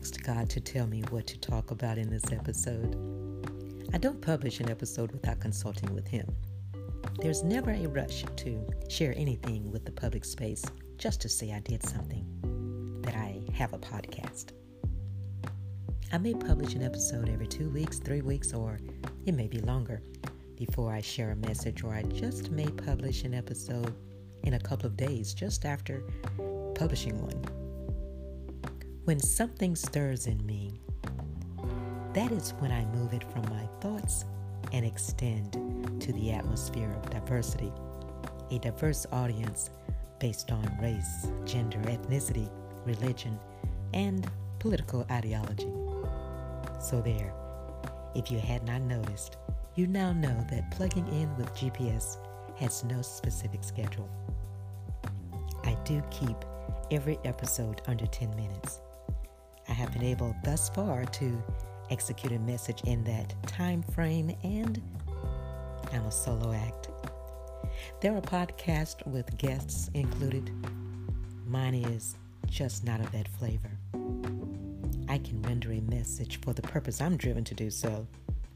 asked God to tell me what to talk about in this episode. I don't publish an episode without consulting with Him. There's never a rush to share anything with the public space just to say I did something, that I have a podcast. I may publish an episode every two weeks, three weeks, or it may be longer before I share a message, or I just may publish an episode in a couple of days just after publishing one. When something stirs in me, that is when I move it from my thoughts and extend to the atmosphere of diversity. A diverse audience based on race, gender, ethnicity, religion, and political ideology. So, there, if you had not noticed, you now know that plugging in with GPS has no specific schedule. I do keep every episode under 10 minutes. I have been able thus far to execute a message in that time frame, and I'm a solo act. There are podcasts with guests included. Mine is just not of that flavor. I can render a message for the purpose I'm driven to do so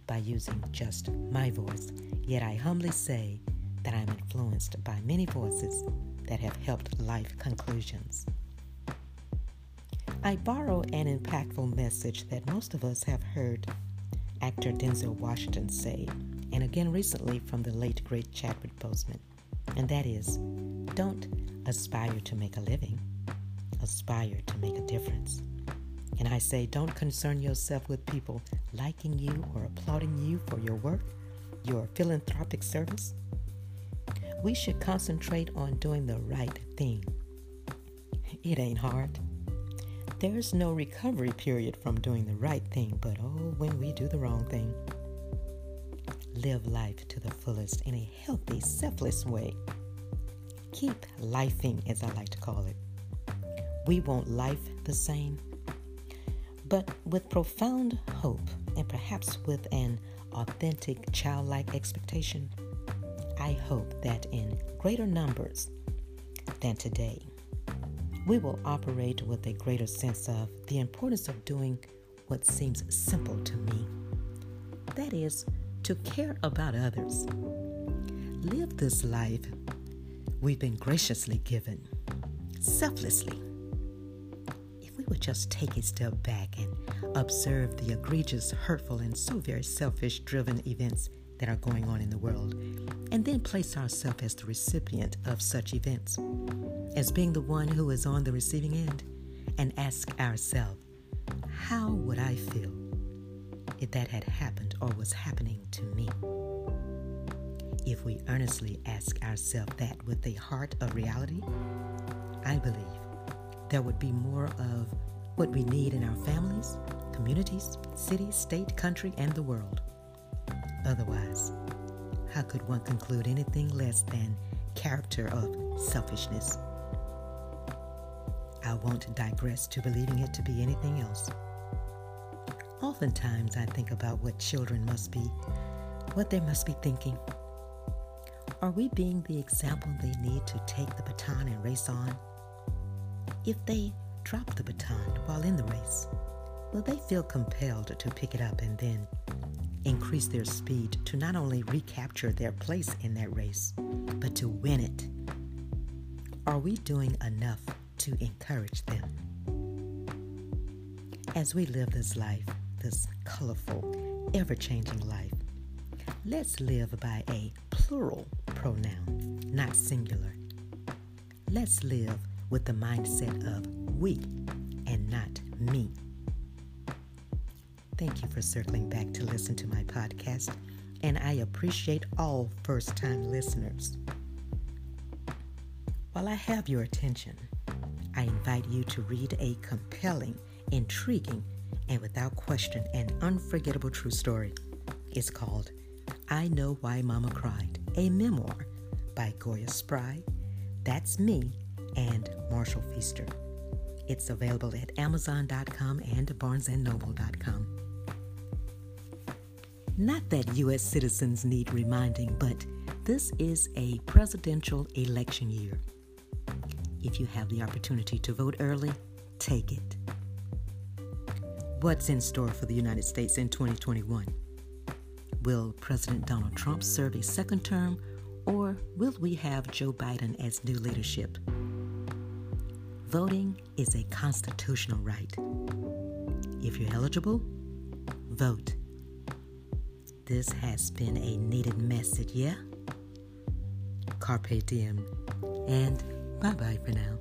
by using just my voice, yet I humbly say that I'm influenced by many voices that have helped life conclusions. I borrow an impactful message that most of us have heard actor Denzel Washington say, and again recently from the late great Chadwick Boseman, and that is don't aspire to make a living, aspire to make a difference. And I say, don't concern yourself with people liking you or applauding you for your work, your philanthropic service. We should concentrate on doing the right thing. It ain't hard. There's no recovery period from doing the right thing, but oh, when we do the wrong thing. Live life to the fullest in a healthy, selfless way. Keep lifing, as I like to call it. We want life the same, but with profound hope and perhaps with an authentic childlike expectation. I hope that in greater numbers than today, we will operate with a greater sense of the importance of doing what seems simple to me. That is, to care about others. Live this life we've been graciously given, selflessly. If we would just take a step back and observe the egregious, hurtful, and so very selfish driven events that are going on in the world, and then place ourselves as the recipient of such events, as being the one who is on the receiving end, and ask ourselves, how would I feel if that had happened or was happening to me? If we earnestly ask ourselves that with a heart of reality, I believe there would be more of what we need in our families, communities, cities, state, country, and the world. Otherwise, how could one conclude anything less than character of selfishness? I won't digress to believing it to be anything else. Oftentimes, I think about what children must be, what they must be thinking. Are we being the example they need to take the baton and race on? If they drop the baton while in the race, will they feel compelled to pick it up and then increase their speed to not only recapture their place in that race, but to win it? Are we doing enough to encourage them? As we live this life, this colorful, ever changing life, let's live by a plural pronoun, not singular. Let's live with the mindset of we and not me. Thank you for circling back to listen to my podcast, and I appreciate all first time listeners. While I have your attention, I invite you to read a compelling, intriguing, and without question, an unforgettable true story. It's called I Know Why Mama Cried, a memoir by Goya Spry, That's Me, and Marshall Feaster. It's available at Amazon.com and BarnesandNoble.com. Not that U.S. citizens need reminding, but this is a presidential election year. If you have the opportunity to vote early, take it. What's in store for the United States in 2021? Will President Donald Trump serve a second term, or will we have Joe Biden as new leadership? Voting is a constitutional right. If you're eligible, vote. This has been a needed message, yeah? Carpe diem, and bye bye for now.